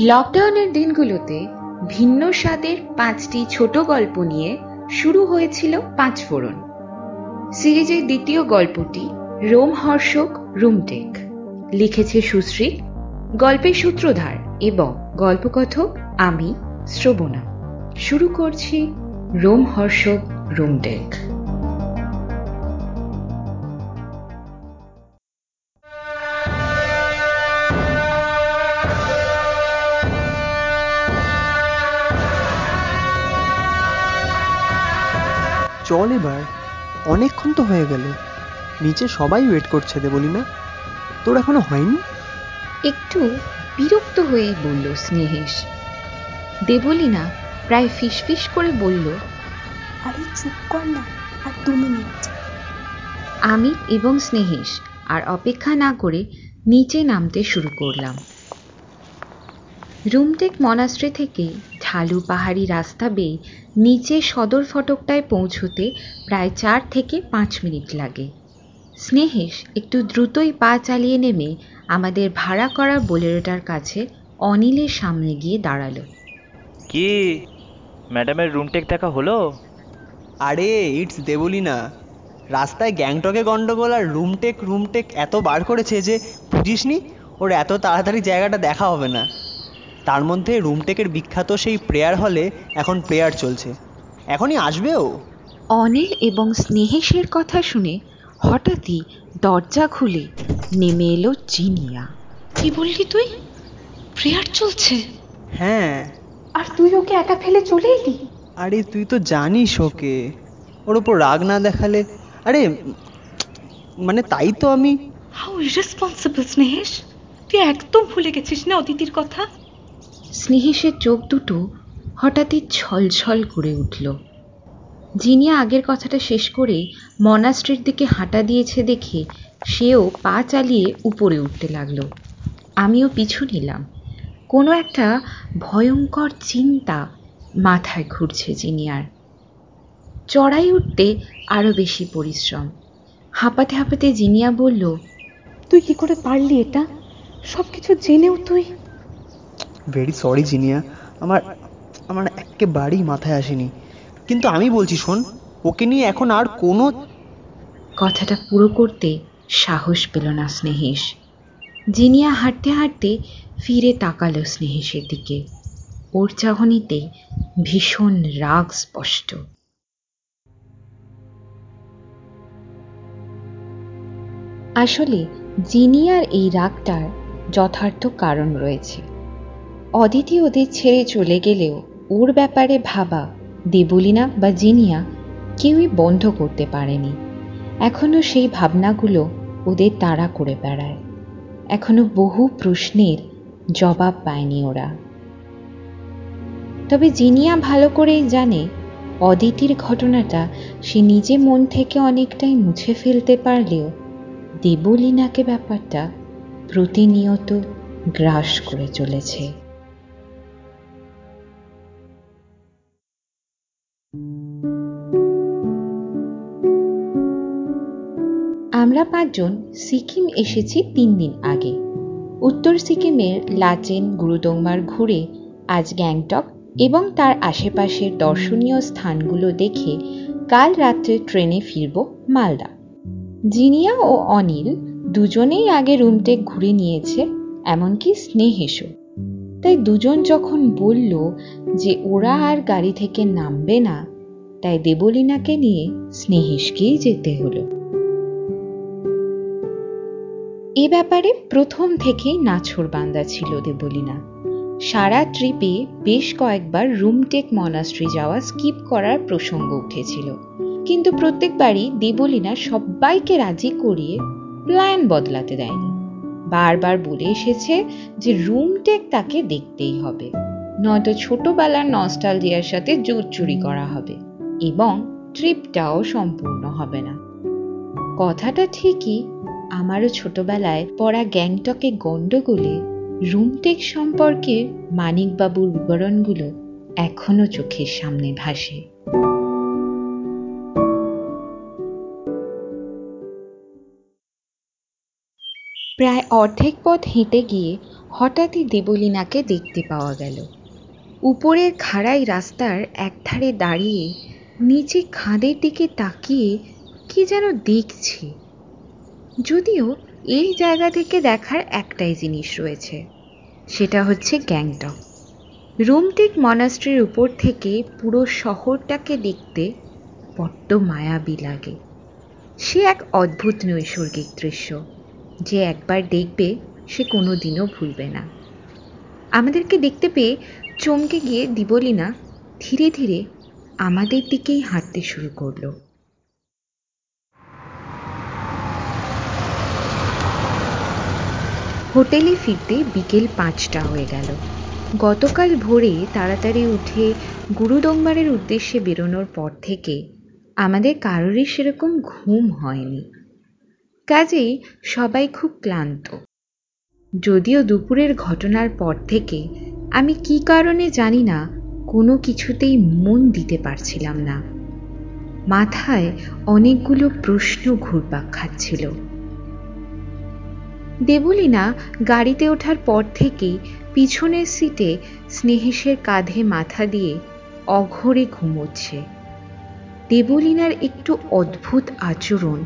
লকডাউনের দিনগুলোতে ভিন্ন স্বাদের পাঁচটি ছোট গল্প নিয়ে শুরু হয়েছিল পাঁচ ফোড়ন সিরিজের দ্বিতীয় গল্পটি রোম হর্ষক রুমটেক। লিখেছে সুশ্রী, গল্পের সূত্রধার এবং গল্পকথক আমি শ্রবণা। শুরু করছি রোম হর্ষক রুমটেক। এবার অনেকক্ষণ তো হয়ে গেল। নিচে সবাই ওয়েট করছে দে বলি না। তোর এখনও হয়নি? একটু বিরক্ত হয়েই বলল স্নেহেশ। দেবলিনা প্রায় ফিসফিস করে বলল আরে চুপ কর না আর দু মিনিট। আমি এবং স্নেহেশ আর অপেক্ষা না করে নিচে নামতে শুরু করলাম। রুমটেক মনাস্ট্রি থেকে ঢালু পাহাড়ি রাস্তা বেয়ে নিচে সদর ফটকটায় পৌঁছতে প্রায় চার থেকে পাঁচ মিনিট লাগে। স্নেহেশ একটু দ্রুতই পা চালিয়ে নেমে আমাদের ভাড়া করা বোলেরোটার কাছে অনিলের সামনে গিয়ে দাঁড়াল। কি? ম্যাডামের রুমটেক দেখা হলো? আরে ইটস দেবলিনা। রাস্তায় গ্যাংটকে গন্ডগোল আর রুমটেক রুমটেক এত বার করেছে যে বুঝিসনি? ওর এত তাড়াতাড়ি জায়গাটা দেখা হবে না। তার মধ্যে রুমটেকের বিখ্যাত সেই প্রেয়ার হলে এখন প্রেয়ার চলছে। এখনই আসবে ও? অনিল এবং স্নেহেশের কথা শুনে হঠাৎই দরজা খুলে নেমে এলো জিনিয়া। কি বললি তুই? প্রেয়ার চলছে। হ্যাঁ। আর তুই ওকে একা ফেলে চলে এলি? আরে তুই তো জানিস ওকে। ওর ওপর রাগ না দেখালে আরে মানে তাই তো আমি হাউ ইরেসপন্সিবল স্নেহেশ। তুই একদম ভুলে গেছিস না অদিতির কথা? স্নেহেশের চোখ দুটো হঠাৎই ছলছল করে উঠল। জিনিয়া আগের কথাটা শেষ করে মনাস্ট্রির দিকে হাঁটা দিয়েছে দেখে সেও পা চালিয়ে উপরে উঠতে লাগল। আমিও পিছু নিলাম। কোনো একটা ভয়ঙ্কর চিন্তা মাথায় ঘুরছে জিনিয়ার। চড়াই উঠতে আরও বেশি পরিশ্রম। হাঁপাতে হাঁপাতে জিনিয়া বলল, তুই কি করে পারলি এটা? সব কিছু জেনেও তুই ভেরি সরি জিনিয়া। আমার আমার একেবারেই মাথায় আসেনি। কিন্তু আমি বলছি, শোন, ওকে নিয়ে এখন আর কোনো কথাটা পুরো করতে সাহস পেল না স্নেহেশ। জিনিয়া হাঁটতে হাঁটতে ফিরে তাকালো স্নেহেশের দিকে। ওর চাহনিতে ভীষণ রাগ স্পষ্ট। আসলে জিনিয়ার এই রাগটার যথার্থ কারণ রয়েছে। অদিতি ওদের ছেড়ে চলে গেলেও ওর ব্যাপারে ভাবা দেবলিনা বা জিনিয়া কেউই বন্ধ করতে পারেনি। এখনও সেই ভাবনাগুলো ওদের তাড়া করে বেড়ায়। এখনও বহু প্রশ্নের জবাব পায়নি ওরা। তবে জিনিয়া ভালো করেই জানে অদিতির ঘটনাটা সে নিজে মন থেকে অনেকটাই মুছে ফেলতে পারলেও দেবলীনাকে ব্যাপারটা প্রতিনিয়ত গ্রাস করে চলেছে। আমরা পাঁচজন সিকিম এসেছি তিন দিন আগে। উত্তর সিকিমের লাচেন গুরুদংমার ঘুরে আজ গ্যাংটক এবং তার আশেপাশের দর্শনীয় স্থানগুলো দেখে কাল রাত্রে ট্রেনে ফিরব মালদা। জিনিয়া ও অনিল দুজনেই আগে রুমটেক ঘুরে নিয়েছে, এমনকি স্নেহেশও। তাই দুজন যখন বলল যে ওরা আর গাড়ি থেকে নামবে না, তাই দেবলিনাকে নিয়ে স্নেহেশকেই যেতে হলো। এ ব্যাপারে প্রথম থেকেই নাছর বান্দা ছিল দেবলিনা। সারা ট্রিপে বেশ কয়েকবার রুমটেক মনাস্ট্রি যাওয়া স্কিপ করার প্রসঙ্গ উঠেছিল। কিন্তু প্রত্যেকবারই দেবলিনা সবাইকে রাজি করিয়ে প্ল্যান বদলাতে দেয়নি। বারবার বলে এসেছে যে রুমটেক তাকে দেখতেই হবে। নয়তো ছোটবেলার নস্টালজিয়ার সাথে জোর চুরি করা হবে এবং ট্রিপটাও সম্পূর্ণ হবে না। কথাটা ঠিকই আমারও ছোটবেলায় পড়া গ্যাংটকে গন্ডগোলে রুমটেক সম্পর্কে মানিকবাবুর বিবরণগুলো এখনও চোখের সামনে ভাসে। প্রায় অর্ধেক পথ হেঁটে গিয়ে হঠাৎই দেবলীনাকে দেখতে পাওয়া গেল। উপরের খাড়াই রাস্তার একধারে দাঁড়িয়ে নিচে খাদের দিকে তাকিয়ে কি যেন দেখছি। যদিও এই জায়গা থেকে দেখার একটাই জিনিস রয়েছে, সেটা হচ্ছে গ্যাংটক। রুমটেক মনাস্ট্রির উপর থেকে পুরো শহরটাকে দেখতে বড্ড মায়াবী লাগে। সে এক অদ্ভুত নৈসর্গিক দৃশ্য, যে একবার দেখবে সে কোনো দিনও ভুলবে না। আমাদেরকে দেখতে পেয়ে চমকে গিয়ে দিবলিনা ধীরে ধীরে আমাদের দিকেই হাঁটতে শুরু করল। হোটেলে ফিরতে বিকেল পাঁচটা হয়ে গেল। গতকাল ভোরে তাড়াতাড়ি উঠে গুরুদম্বারের উদ্দেশ্যে বেরোনোর পর থেকে আমাদের কারোরই সেরকম ঘুম হয়নি। কাজেই সবাই খুব ক্লান্ত। যদিও দুপুরের ঘটনার পর থেকে আমি কি কারণে জানি না, কোনো কিছুতেই মন দিতে পারছিলাম না। মাথায় অনেকগুলো প্রশ্ন ঘুরপাক খাচ্ছিল। দেবলীনা গাড়িতে ওঠার পর থেকেই পিছনের সিটে স্নেহেশের কাঁধে মাথা দিয়ে অঘরে ঘুমোচ্ছে। দেবলীনার একটু অদ্ভুত আচরণ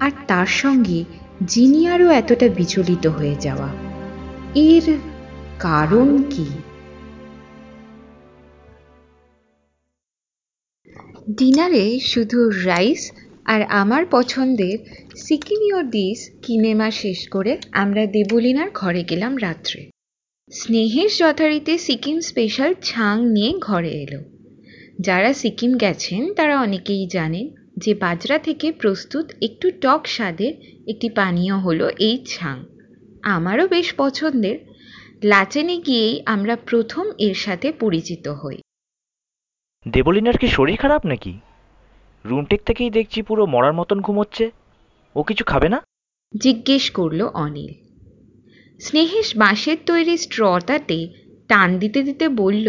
আর তার সঙ্গে জিনিয়ারও এতটা বিচলিত হয়ে যাওয়া। এর কারণ কি? ডিনারে শুধু রাইস আর আমার পছন্দের সিকিমিও ডিস কিনেমা শেষ করে আমরা দেবলিনার ঘরে গেলাম রাত্রে। স্নেহের যথারীতি সিকিম স্পেশাল ছাং নিয়ে ঘরে এলো। যারা সিকিম গেছেন, তারা অনেকেই জানেন যে বাজরা থেকে প্রস্তুত একটু টক স্বাদের একটি পানীয় হলো এই ছাং। আমারও বেশ পছন্দের। লাচেনে গিয়েই আমরা প্রথম এর সাথে পরিচিত হই। দেবলিনার কি শরীর খারাপ নাকি? রুমটেক থেকেই দেখছি পুরো মরার মতন ঘুমোচ্ছে। ও কিছু খাবে না? জিজ্ঞেস করল অনিল। স্নেহেশ বাঁশের তৈরি স্ট্রটাতে টান দিতে দিতে বলল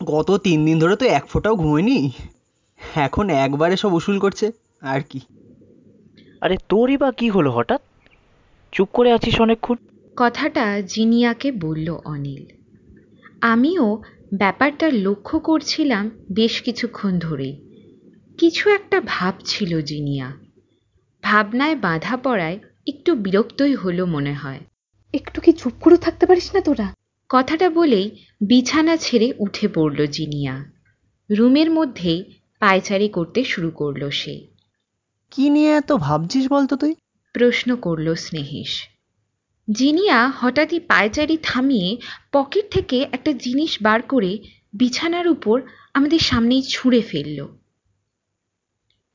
গত তিন দিন ধরে তো এক ফোঁটাও ঘুমোয়নি। এখন একবারে সব উসুল করছে আর কি। আরে তোরই বা কি হলো হঠাৎ? চুপ করে আছিস অনেকক্ষণ। কথাটা জিনিয়াকে বলল অনিল। আমিও ব্যাপারটা লক্ষ্য করছিলাম বেশ কিছুক্ষণ ধরেই। কিছু একটা ভাবছিল জিনিয়া। ভাবনায় বাধা পড়ায় একটু বিরক্তই হলো মনে হয়। একটু কি চুপ করে থাকতে পারিস না তোরা? কথাটা বলেই বিছানা ছেড়ে উঠে পড়ল জিনিয়া। রুমের মধ্যেই পায়চারি করতে শুরু করল সে। কি নিয়ে এত ভাবছিস বলতো তুই? প্রশ্ন করল স্নেহিস জিনিয়া হঠাৎই পায়চারি থামিয়ে পকেট থেকে একটা জিনিস বার করে বিছানার উপর আমাদের সামনেই ছুঁড়ে ফেলল।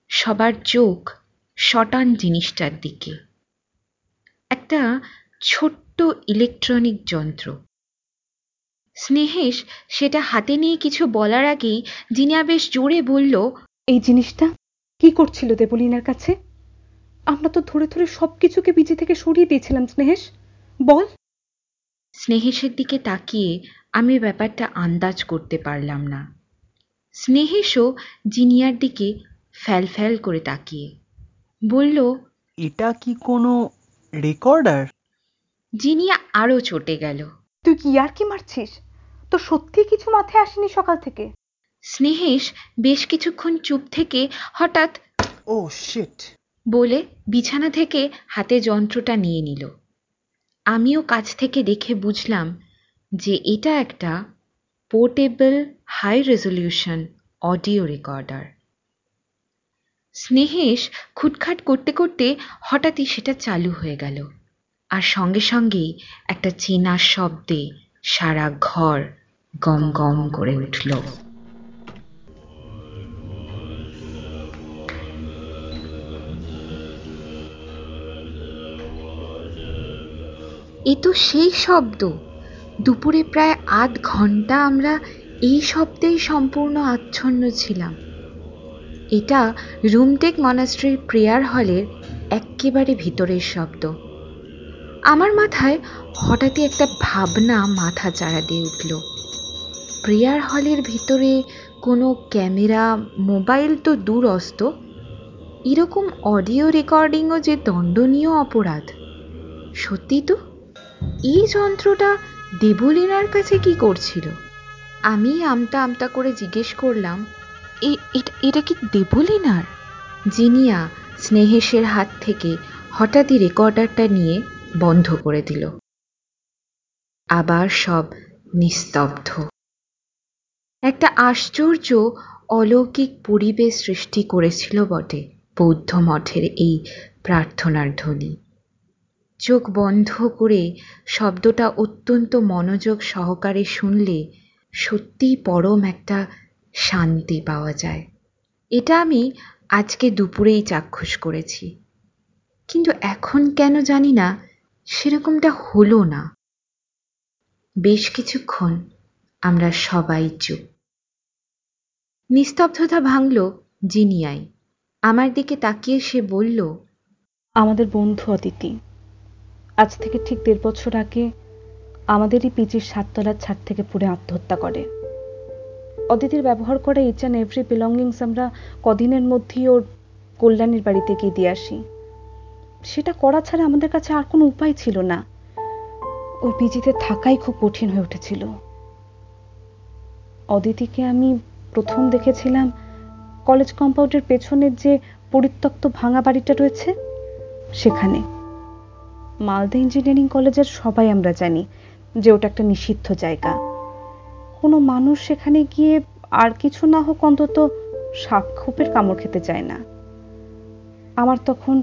সবার চোখ শটান জিনিসটার দিকে। একটা ছোট্ট ইলেকট্রনিক যন্ত্র। স্নেহেশ সেটা হাতে নিয়ে কিছু বলার আগেই জিনিয়া বেশ জোরে বলল, এই জিনিসটা? কি করছিল দেবলিনার কাছে? আমরা তো ধরে ধরে সবকিছুকে বিজে থেকে সরিয়ে দিয়েছিলাম স্নেহেশ। বল। স্নেহেশের দিকে তাকিয়ে আমি ব্যাপারটা আন্দাজ করতে পারলাম না। স্নেহেশও জিনিয়ার দিকে ফ্যাল ফ্যাল করে তাকিয়ে। বলল এটা কি কোনো রেকর্ডার জিনিয়া আরও চটে গেল। তুই কি আর কি মারছিস? তো সত্যি কিছু মাথায় আসেনি সকাল থেকে? স্নেহেশ বেশ কিছুক্ষণ চুপ থেকে হঠাৎ ও শিট বলে বিছানা থেকে হাতে যন্ত্রটা নিয়ে নিল। আমিও কাছ থেকে দেখে বুঝলাম যে এটা একটা portable, high resolution audio recorder. Snehesh খুটখাট করতে করতে হঠাৎই সেটা চালু হয়ে গেল আর সঙ্গে সঙ্গেই একটা চেনা শব্দে সারা ঘর গম গম করে উঠল। এ তো সেই শব্দ। দুপুরে প্রায় আধ ঘণ্টা আমরা এই শব্দেই সম্পূর্ণ আচ্ছন্ন ছিলাম। এটা রুমটেক মনাস্ট্রির প্রেয়ার হলের এক্কেবারে ভিতরের শব্দ। আমার মাথায় হঠাৎই একটা ভাবনা মাথা চাড়া দিয়ে উঠল। প্রেয়ার হলের ভিতরে কোনো ক্যামেরা, মোবাইল তো দূরস্ত। এরকম অডিও রেকর্ডিংও যে দণ্ডনীয় অপরাধ। সত্যি তো? এই যন্ত্রটা দেবলীনার কাছে কি করছিল? আমি আমতা আমতা করে জিজ্ঞেস করলাম এটা- কি দেবলীনার? জিনিয়া স্নেহেশের হাত থেকে হঠাৎই রেকর্ডারটা নিয়ে বন্ধ করে দিল। আবার সব নিস্তব্ধ। একটা আশ্চর্য অলৌকিক পরিবেশ সৃষ্টি করেছিল বটে বৌদ্ধ মঠের এই প্রার্থনার ধ্বনি। চোখ বন্ধ করে শব্দটা অত্যন্ত মনোযোগ সহকারে শুনলে সত্যিই পরম একটা শান্তি পাওয়া যায়। এটা আমি আজকে দুপুরেই চাক্ষুষ করেছি। কিন্তু এখন কেন জানি না সেরকমটা হলো না। বেশ কিছুক্ষণ আমরা সবাই চুপ। নিস্তব্ধতা ভাঙল জিনিয়ায়। আমার দিকে তাকিয়ে সে বলল, আমাদের বন্ধু অদিতি আজ থেকে ঠিক দেড় বছর আগে আমাদেরই পিজির সাততলার ছাদ থেকে পুড়ে আত্মহত্যা করে। অদিতির ব্যবহার করা ইচ অ্যান্ড এভরি বিলঙ্গিংস আমরা কদিনের মধ্যেই ওর কল্যাণীর বাড়িতে গিয়ে দিয়ে আসি। সেটা করা ছাড়া আমাদের কাছে আর কোনো উপায় ছিল না। ওই পিজিতে থাকাই খুব কঠিন হয়ে উঠেছিল। অদিতিকে আমি প্রথম দেখেছিলাম কলেজ কম্পাউন্ডের পেছনের যে পরিত্যক্ত ভাঙা বাড়িটা রয়েছে, সেখানে। মালদা ইঞ্জিনিয়ারিং কলেজের সবাই আমরা জানি যে ওটা একটা নিষিদ্ধ জায়গা। কোনো মানুষ সেখানে গিয়ে আর কিছু না হোক অন্তত সাপ খোপের কামড় খেতে চায় না। আমার তখন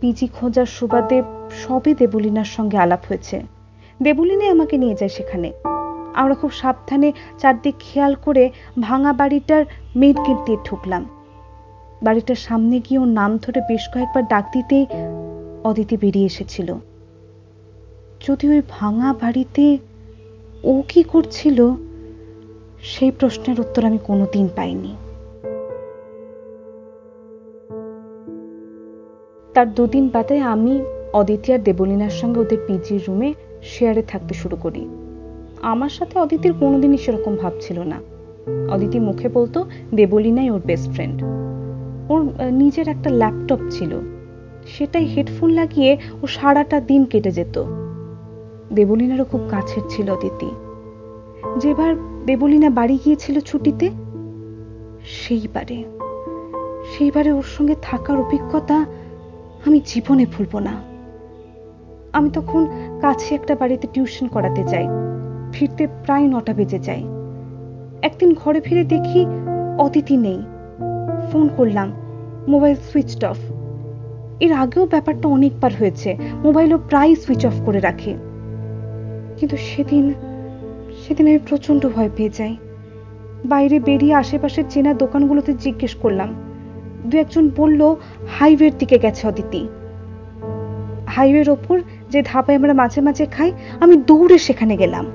পিজি খোঁজার সুবাদে সবই দেবলিনার সঙ্গে আলাপ হয়েছে। দেবলিনে আমাকে নিয়ে যায় সেখানে। আমরা খুব সাবধানে চারদিক খেয়াল করে ভাঙা বাড়িটার মেন গেট দিয়ে ঢুকলাম। বাড়িটার সামনে গিয়ে ওর নাম ধরে বেশ কয়েকবার ডাক দিতেই অদিতি বেরিয়ে এসেছিল। যদি ওই ভাঙা বাড়িতে ও কি করছিল, সেই প্রশ্নের উত্তর আমি কোনোদিন পাইনি। তার দুদিন বাদে আমি অদিতি আর দেবলিনার সঙ্গে ওদের পিজির রুমে শেয়ারে থাকতে শুরু করি। আমার সাথে অদিতির কোনোদিনই সেরকম ভাব ছিল না। অদিতি মুখে বলতো, দেবলিনাই ওর বেস্ট ফ্রেন্ড ওর নিজের একটা ল্যাপটপ ছিল। সেটাই হেডফোন লাগিয়ে ও সারাটা দিন কেটে যেত। দেবলিনারও খুব কাছের ছিল অদিতি। যেবার দেবলিনা বাড়ি গিয়েছিল ছুটিতে, সেইবারে সেইবারে ওর সঙ্গে থাকার অভিজ্ঞতা আমি জীবনে ভুলবো না। আমি তখন কাছে একটা বাড়িতে টিউশন করাতে যাই, ফিরতে প্রায় নটা বেজে যায়। একদিন ঘরে ফিরে দেখি অতিথি নেই। ফোন করলাম, মোবাইল সুইচ অফ। এর আগেও ব্যাপারটা অনেকবার হয়েছে, মোবাইলও প্রায় সুইচ অফ করে রাখে। কিন্তু সেদিন সেদিন আমি প্রচণ্ড ভয় পেয়ে যাই। বাইরে বেরিয়ে আশেপাশের চেনা দোকানগুলোতে জিজ্ঞেস করলাম। দু একজন বলল, হাইওয়ের দিকে গেছে অদিতি। হাইওয়ের ওপর যে ধাবায় আমরা মাঝে মাঝে খাই, আমি দৌড়ে সেখানে গেলাম।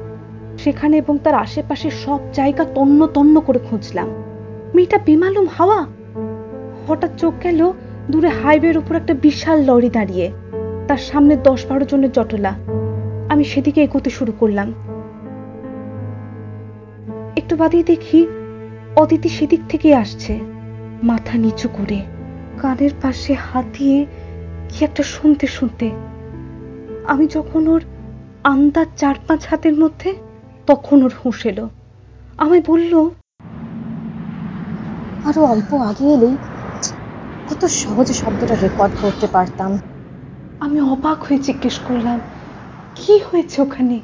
সেখানে এবং তার আশেপাশে সব জায়গা তন্ন তন্ন করে খুঁজলাম। মেয়েটা বেমালুম হাওয়া। হঠাৎ চোখ গেল দূরে হাইওয়ের উপর একটা বিশাল লরি দাঁড়িয়ে। তার সামনে দশ বারো জনের জটলা। আমি সেদিকে এগোতে শুরু করলাম। একটু বাদেই দেখি অদিতি সেদিক থেকে আসছে মাথা নিচু করে কানের পাশে হাত দিয়ে কি একটা শুনতে শুনতে। আমি যখন ওর আন্দাজ চার পাঁচ হাতের মধ্যে তখন ওর হুঁশ এলো। আমায় বলল আরও অল্প আগে এলেই কত সহজে শব্দটা রেকর্ড করতে পারতাম। আমি অবাক হয়ে জিজ্ঞেস করলাম কি হয়েছে ওখানে?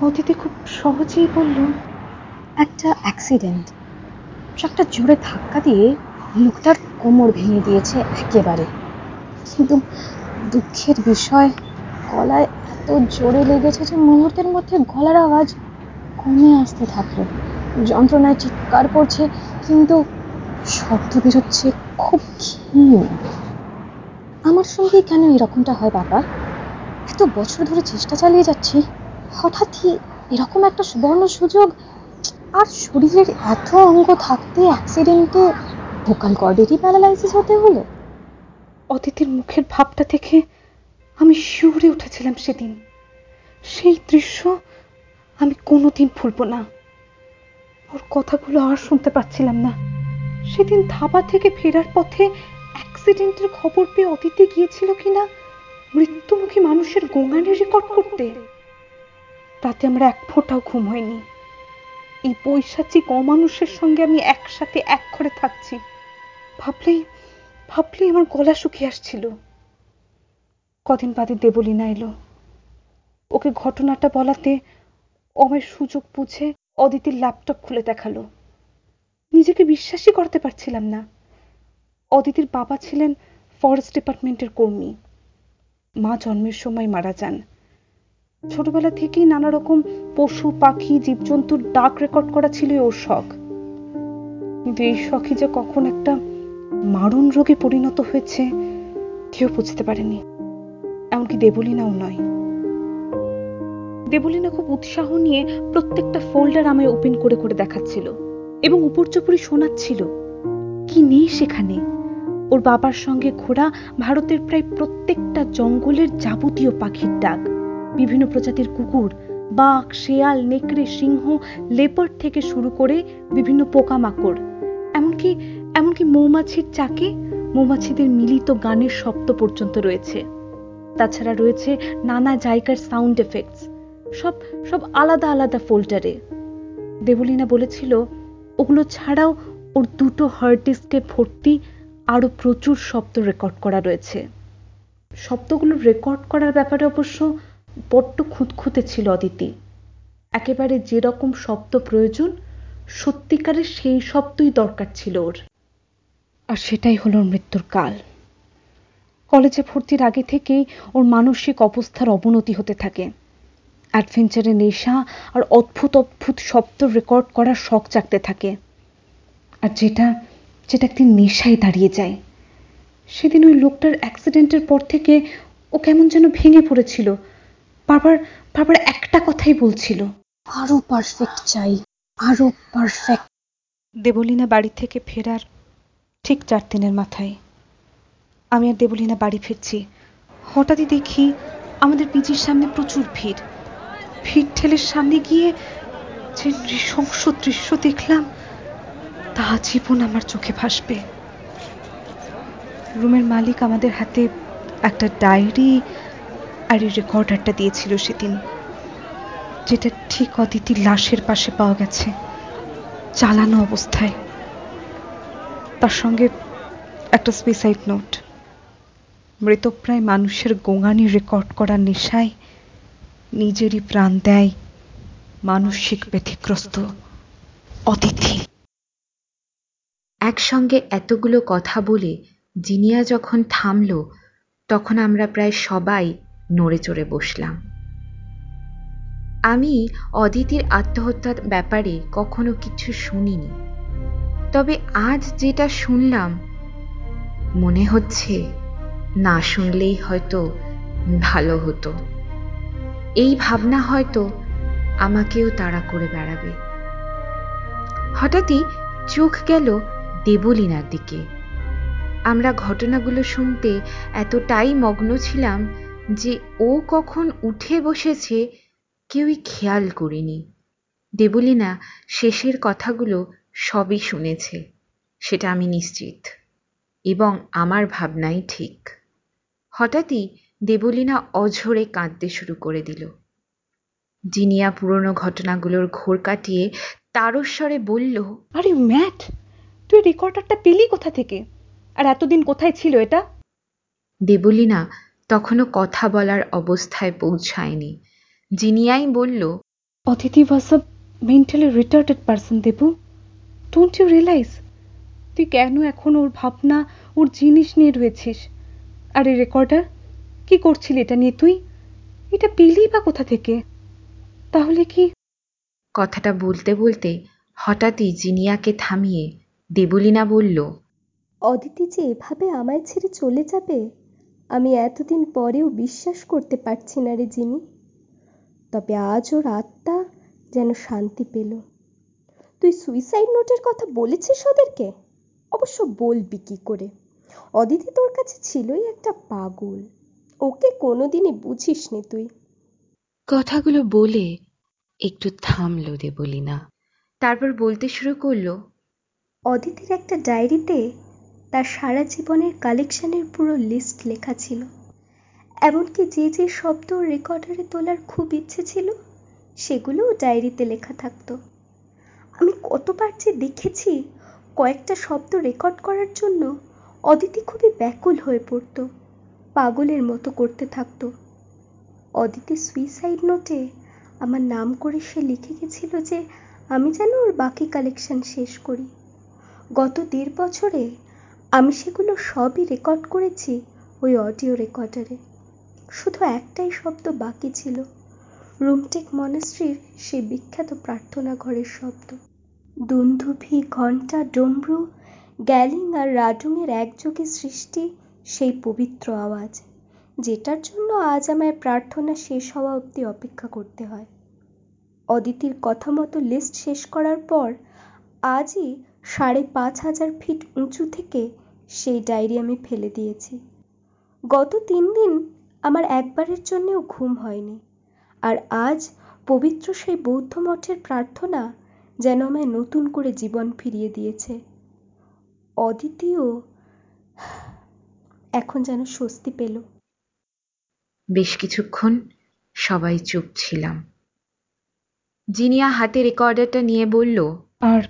অদিতি খুব সহজেই বলল, একটা অ্যাক্সিডেন্ট ট্রাকটা জোরে ধাক্কা দিয়ে লোকটার কোমর ভেঙে দিয়েছে একেবারে। কিন্তু দুঃখের বিষয়, গলায় এত জোরে লেগেছে যে মুহূর্তের মধ্যে গলার আওয়াজ কমে আসতে থাকল। যন্ত্রণায় চিৎকার করছে, কিন্তু শব্দ বেরোচ্ছে খুব ক্ষীণ। আমার সঙ্গে কেন এরকমটা হয় বাবা? এত বছর ধরে চেষ্টা চালিয়ে যাচ্ছি, হঠাৎই এরকম একটা সুবর্ণ সুযোগ আর শরীরের এত অঙ্গ থাকতে অ্যাক্সিডেন্টে ভোকাল কর্ডেরই প্যারালাইসিস হতে হলো। অদিতির মুখের ভাবটা থেকে আমি শিউরে উঠেছিলাম সেদিন। সেই দৃশ্য আমি কোনোদিন ভুলবো না। ওর কথাগুলো আর শুনতে পাচ্ছিলাম না। সেদিন ধাবা থেকে ফেরার পথে অ্যাক্সিডেন্টের খবর পেয়ে অতীতে গিয়েছিল কিনা মৃত্যুমুখী মানুষের গোঙানের রেকর্ড করতে। তাতে আমরা এক ফোঁটাও ঘুম হয়নি। এই পৈশাচিক অমানুষের সঙ্গে আমি একসাথে এক ঘরে থাকছি। ভাবলেই ভাবলেই আমার গলা শুকিয়ে আসছিল। কদিন বাদে দেবলীনা এলো। ওকে ঘটনাটা বলাতে অমের সুযোগ বুঝে অদিতির ল্যাপটপ খুলে দেখাল। নিজেকে বিশ্বাসই করতে পারছিলাম না। অদিতির বাবা ছিলেন ফরেস্ট ডিপার্টমেন্টের কর্মী। মা জন্মের সময় মারা যান। ছোটবেলা থেকেই নানা রকম পশু, পাখি, জীবজন্তুর ডাক রেকর্ড করা ছিল ওর শখ। কিন্তু এই শখই যে কখন একটা মারণ রোগে পরিণত হয়েছে, কেউ বুঝতে পারেনি। এমনকি দেবলীনাও নয়। দেবলীনা খুব উৎসাহ নিয়ে প্রত্যেকটা ফোল্ডার আমায় ওপেন করে করে দেখাচ্ছিল এবং উপর চুপুরি শোনাচ্ছিল, কি নেই সেখানে? ওর বাবার সঙ্গে ঘোরা ভারতের প্রায় প্রত্যেকটা জঙ্গলের যাবতীয় পাখির ডাক। বিভিন্ন প্রজাতির কুকুর, বাঘ, শেয়াল, নেকড়ে, সিংহ লেপার্ড থেকে শুরু করে বিভিন্ন পোকামাকড়। এমনকি এমনকি মৌমাছির চাকে মৌমাছিদের মিলিত গানের শব্দ পর্যন্ত রয়েছে। তাছাড়া রয়েছে নানা জায়গার সাউন্ড এফেক্টস সব সব আলাদা আলাদা ফোল্ডারে দেবলীনা বলেছিল, ওগুলো ছাড়াও ওর দুটো হার্ড ডিস্কে ভর্তি আরও প্রচুর শব্দ রেকর্ড করা রয়েছে। শব্দগুলো রেকর্ড করার ব্যাপারে অবশ্য বড্ড খুঁতখুঁতে ছিল অদিতি। একেবারে যেরকম শব্দ প্রয়োজন, সত্যিকারের সেই শব্দই দরকার ছিল ওর। আর সেটাই হলো মৃত্যুর কাল। কলেজে ভর্তির আগে থেকেই ওর মানসিক অবস্থার অবনতি হতে থাকে। অ্যাডভেঞ্চারে নেশা আর অদ্ভুত অদ্ভুত শব্দ রেকর্ড করার শখ জাগতে থাকে। আর যেটা যেটা একদিন নেশায় দাঁড়িয়ে যায়। সেদিন ওই লোকটার অ্যাক্সিডেন্টের পর থেকে ও কেমন যেন ভেঙে পড়েছিল। বারবার বারবার একটা কথাই বলছিল। আরও পারফেক্ট চাই আরও পারফেক্ট দেবলীনা বাড়ি থেকে ফেরার ঠিক চার দিনের মাথায়। আমি আর দেবলীনা বাড়ি ফিরছি। হঠাৎই দেখি আমাদের পিজির সামনে প্রচুর ভিড়। ভিড় ঠেলের সামনে গিয়ে যে নৃশংস দৃশ্য দেখলাম। তা জীবন আমার চোখে ভাসবে। রুমের মালিক আমাদের হাতে একটা ডায়েরি আর এই রেকর্ডারটা দিয়েছিল সেদিন, যেটা ঠিক অদিতির লাশের পাশে পাওয়া গেছে, চালানো অবস্থায়। তার সঙ্গে একটা সুইসাইড নোট মৃতপ্রায় মানুষের গোঙানি রেকর্ড করার নেশায় নিজেরই প্রাণ দেয় মানসিক ব্যতিগ্রস্ত অতিথি একসঙ্গে এতগুলো কথা বলে জিনিয়া যখন থামল, তখন আমরা প্রায় সবাই নড়ে চড়ে বসলাম। আমি অদিতির আত্মহত্যার ব্যাপারে কখনো কিছু শুনিনি। তবে আজ যেটা শুনলাম, মনে হচ্ছে না শুনলেই হয়তো ভালো হতো। এই ভাবনা হয়তো আমাকেও তাড়া করে বেড়াবে। হঠাৎই চোখ গেল দেবলীনার দিকে। আমরা ঘটনাগুলো শুনতে এতটাই মগ্ন ছিলাম যে ও কখন উঠে বসেছে কেউই খেয়াল করিনি। দেবলীনা শেষের কথাগুলো সবই শুনেছে, সেটা আমি নিশ্চিত, এবং আমার ভাবনাই ঠিক। হঠাৎই দেবলীনা অঝরে কাঁদতে শুরু করে দিল। জিনিয়া পুরনো ঘটনাগুলোর ঘোর কাটিয়ে তারস্বরে বলল, আরে ম্যাট তুই রেকর্ডারটা পেলি কোথা থেকে? আর এতদিন কোথায় ছিল এটা? দেবলীনা তখনও কথা বলার অবস্থায় পৌঁছায়নি। জিনিয়াই বলল Aditi was a mentally retarded person Debu. Don't you realize তুই কেন এখন ওর ভাবনা ওর জিনিস নিয়ে রয়েছিস? আর এই রেকর্ডার কি করছিলি এটা নিয়ে তুই? এটা পেলি বা কোথা থেকে? তাহলে কি? কথাটা বলতে বলতে হঠাৎই জিনিয়াকে থামিয়ে দেবলীনা বলল অদিতি যে এভাবে আমায় ছেড়ে চলে যাবে আমি এতদিন পরেও বিশ্বাস করতে পারছি না রে জিনি তবে আজ ওর আত্মা যেন শান্তি পেল। তুই সুইসাইড নোটের কথা বলেছিস ওদেরকে? অবশ্য বলবি কি করে? অদিতি তোর কাছে ছিলই একটা পাগল। ওকে কোনোদিনই বুঝিস নি তুই। কথাগুলো বলে একটু থামলো দেবলীনা। তারপর বলতে শুরু করল অদিতির একটা ডায়েরিতে তার সারা জীবনের কালেকশনের পুরো লিস্ট লেখা ছিল। এমনকি যে যে শব্দ রেকর্ডারে তোলার খুব ইচ্ছে ছিল, সেগুলোও ডায়েরিতে লেখা থাকতো। আমি কতবার যে দেখেছি কয়েকটা শব্দ রেকর্ড করার জন্য অদিতি খুবই ব্যাকুল হয়ে পড়তো, পাগলের মতো করতে থাকতো। অদিতি সুইসাইড নোটে আমার নাম করে সে লিখে গেছিল যে, আমি যেন ওর বাকি কালেকশন শেষ করি। গত দেড় বছরে আমি সেগুলো সবই রেকর্ড করেছি ওই অডিও রেকর্ডারে শুধু একটাই শব্দ বাকি ছিল রুমটেক মনেস্ট্রির সেই বিখ্যাত প্রার্থনা ঘরের শব্দ। দুন্ধুভি, ঘণ্টা, ডমরু, গ্যালিং আর রাডুংয়ের একযোগে সৃষ্টি সেই পবিত্র আওয়াজ, যেটার জন্য আজ আমায় প্রার্থনা শেষ হওয়া অবধি অপেক্ষা করতে হয়। অদিতির কথা মতো লিস্ট শেষ করার পর আজই সাড়ে পাঁচ হাজার ফিট উঁচু থেকে সেই ডায়েরি আমি ফেলে দিয়েছি। গত তিন দিন আমার একবারের জন্যেও ঘুম হয়নি। আর আজ পবিত্র সেই বৌদ্ধ মঠের প্রার্থনা যেন আমায় নতুন করে জীবন ফিরিয়ে দিয়েছে। অদিতিও এখন যেন স্বস্তি পেল। বেশ কিছুক্ষণ সবাই চুপ ছিলাম। জিনিয়া হাতে রেকর্ডারটা নিয়ে বলল আর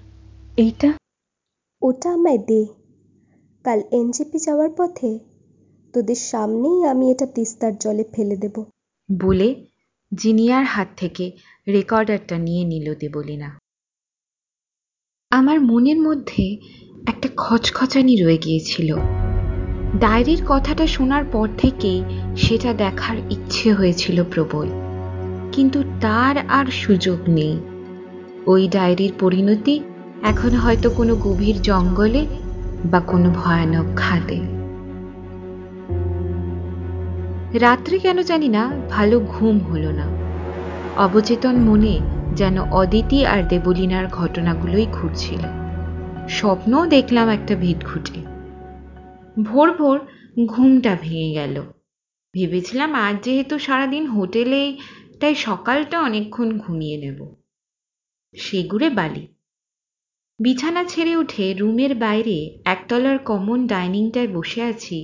এইটা? ওটা আমায় দে। কাল এনজেপি যাওয়ার পথে তোদের সামনেই আমি এটা তিস্তার জলে ফেলে দেব। বলে জিনিয়ার হাত থেকে রেকর্ডারটা নিয়ে নিল দেবলিনা। আমার মনের মধ্যে একটা খচখচানি রয়ে গিয়েছিল। ডায়েরির কথাটা শোনার পর থেকেই সেটা দেখার ইচ্ছে হয়েছিল প্রবল। কিন্তু তার আর সুযোগ নেই। ওই ডায়েরির পরিণতি এখন হয়তো কোনো গভীর জঙ্গলে বা কোনো ভয়ানক খাদে রাত্রে কেন জানি না, ভালো ঘুম হলো না। অবচেতন মনে যেন অদিতি আর দেবলিনার ঘটনাগুলোই ঘুরছিল। স্বপ্নও দেখলাম একটা ভিত ঘুটে ভোর ভোর ঘুমটা ভেঙে গেল। ভেবেছিলাম আজ যেহেতু সারাদিন হোটেলেই, তাই সকালটা অনেকক্ষণ ঘুমিয়ে নেব। সেগুড়ে বালি। বিছানা ছেড়ে উঠে রুমের বাইরে একতলার কমন ডাইনিংটায় বসে আছি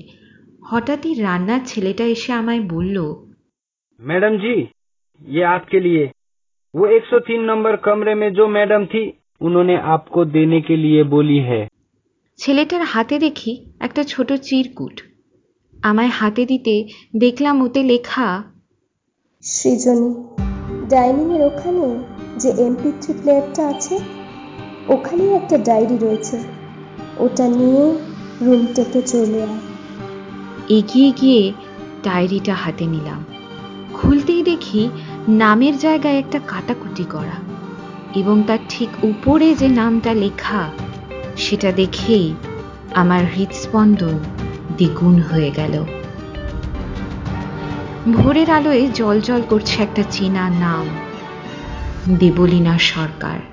হঠাৎই রান্নার ছেলেটা এসে আমায় বলল मैडम जी ये आपके लिए वो 103 नंबर कमरे में जो मैडम थी उन्होंने आपको देने के लिए बोली है ছেলেটার হাতে দেখি একটা ছোট চিরকুট আমায় হাতে দিতে দেখলাম ওতে লেখা সৃজনী ডাইনিংয়ের ওখানে যে এমপি থ্রি প্লেয়ারটা আছে ওখানেই একটা ডায়েরি রয়েছে। ওটা নিয়ে রুম থেকে চলে আয়। এগিয়ে গিয়ে ডায়েরিটা হাতে নিলাম। খুলতেই দেখি নামের জায়গায় একটা কাটাকুটি করা এবং তার ঠিক উপরে যে নামটা লেখা, সেটা দেখেই আমার হৃদস্পন্দন দ্বিগুণ হয়ে গেল। ভোরের আলোয় জল জল করছে একটা চেনা নাম, দেবলীনা সরকার।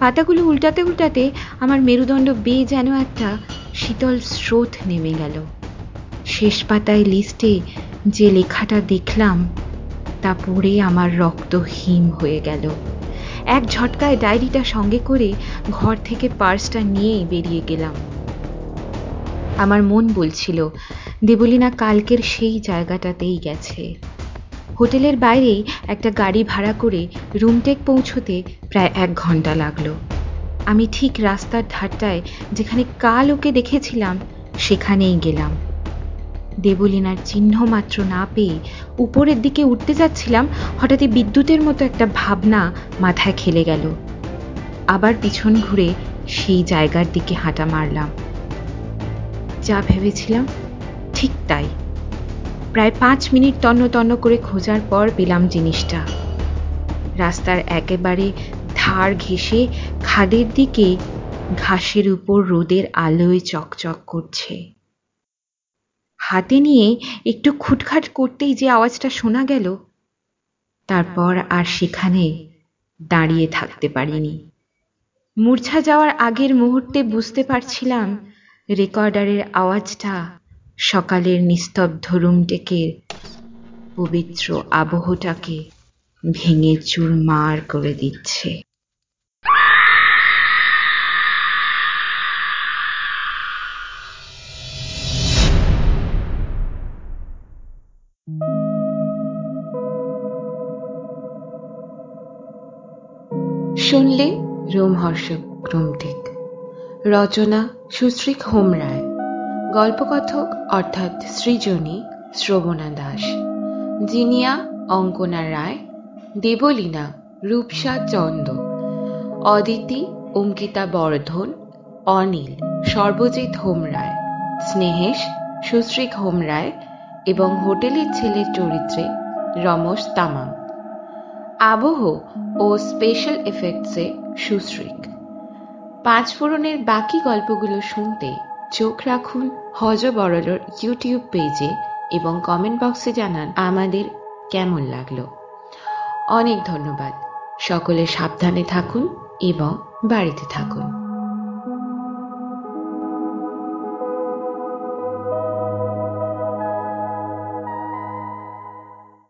পাতাগুলো উল্টাতে উল্টাতে আমার মেরুদণ্ড বেয়ে যেন একটা শীতল স্রোত নেমে গেল। শেষ পাতায় লিস্টে যে লেখাটা দেখলাম, তা পড়ে আমার রক্ত হিম হয়ে গেল। এক ঝটকায় ডায়েরিটা সঙ্গে করে ঘর থেকে পার্সটা নিয়েই বেরিয়ে গেলাম। আমার মন বলছিল, দেবলিনা কালকের সেই জায়গাটাতেই গেছে। হোটেলের বাইরেই একটা গাড়ি ভাড়া করে রুমটেক পৌঁছতে প্রায় এক ঘণ্টা লাগল। আমি ঠিক রাস্তার ধারটায় যেখানে কাল ওকে দেখেছিলাম, সেখানেই গেলাম। দেবলিনার চিহ্ন মাত্র না পেয়ে উপরের দিকে উঠতে যাচ্ছিলাম, হঠাৎই বিদ্যুতের মতো একটা ভাবনা মাথায় খেলে গেল। আবার পিছন ঘুরে সেই জায়গার দিকে হাঁটা মারলাম। যা ভেবেছিলাম ঠিক তাই। প্রায় পাঁচ মিনিট তন্ন তন্ন করে খোঁজার পর পেলাম জিনিসটা। রাস্তার একেবারে ধার ঘেঁষে খাদের দিকে ঘাসের উপর রোদের আলোয় চকচক করছে। হাতে নিয়ে একটু খুটখাট করতেই যে আওয়াজটা শোনা গেল, তারপর আর সেখানে দাঁড়িয়ে থাকতে পারিনি। মূর্ছা যাওয়ার আগের মুহূর্তে বুঝতে পারছিলাম রেকর্ডারের আওয়াজটা সকালের নিস্তব্ধ রুমটিকে পবিত্র আবহটাকে ভেঙে চুরমার করে দিচ্ছে। শুনলে রোমহর্ষক রোমটিক রচনা সুশ্রী হোমরায়। গল্পকথক অর্থাৎ সৃজনী শ্রবণা দাস। জিনিয়া অঙ্কনা রায়, দেবলীনা রূপসা চন্দ, অদিতি অঙ্কিতা বর্ধন, অনিল সর্বজিৎ হোম রায় স্নেহেশ সুশ্রীক হোম রায় এবং হোটেলের ছেলের চরিত্রে রমেশ তামাং। আবহ ও স্পেশাল এফেক্টসে সুশ্রীক। পাঁচ ফোড়নের বাকি গল্পগুলো শুনতে চোখ রাখুন হজ বড়লোর ইউটিউব পেজে এবং কমেন্ট বক্সে জানান আমাদের কেমন লাগল। অনেক ধন্যবাদ। সকলে সাবধানে থাকুন এবং বাড়িতে থাকুন।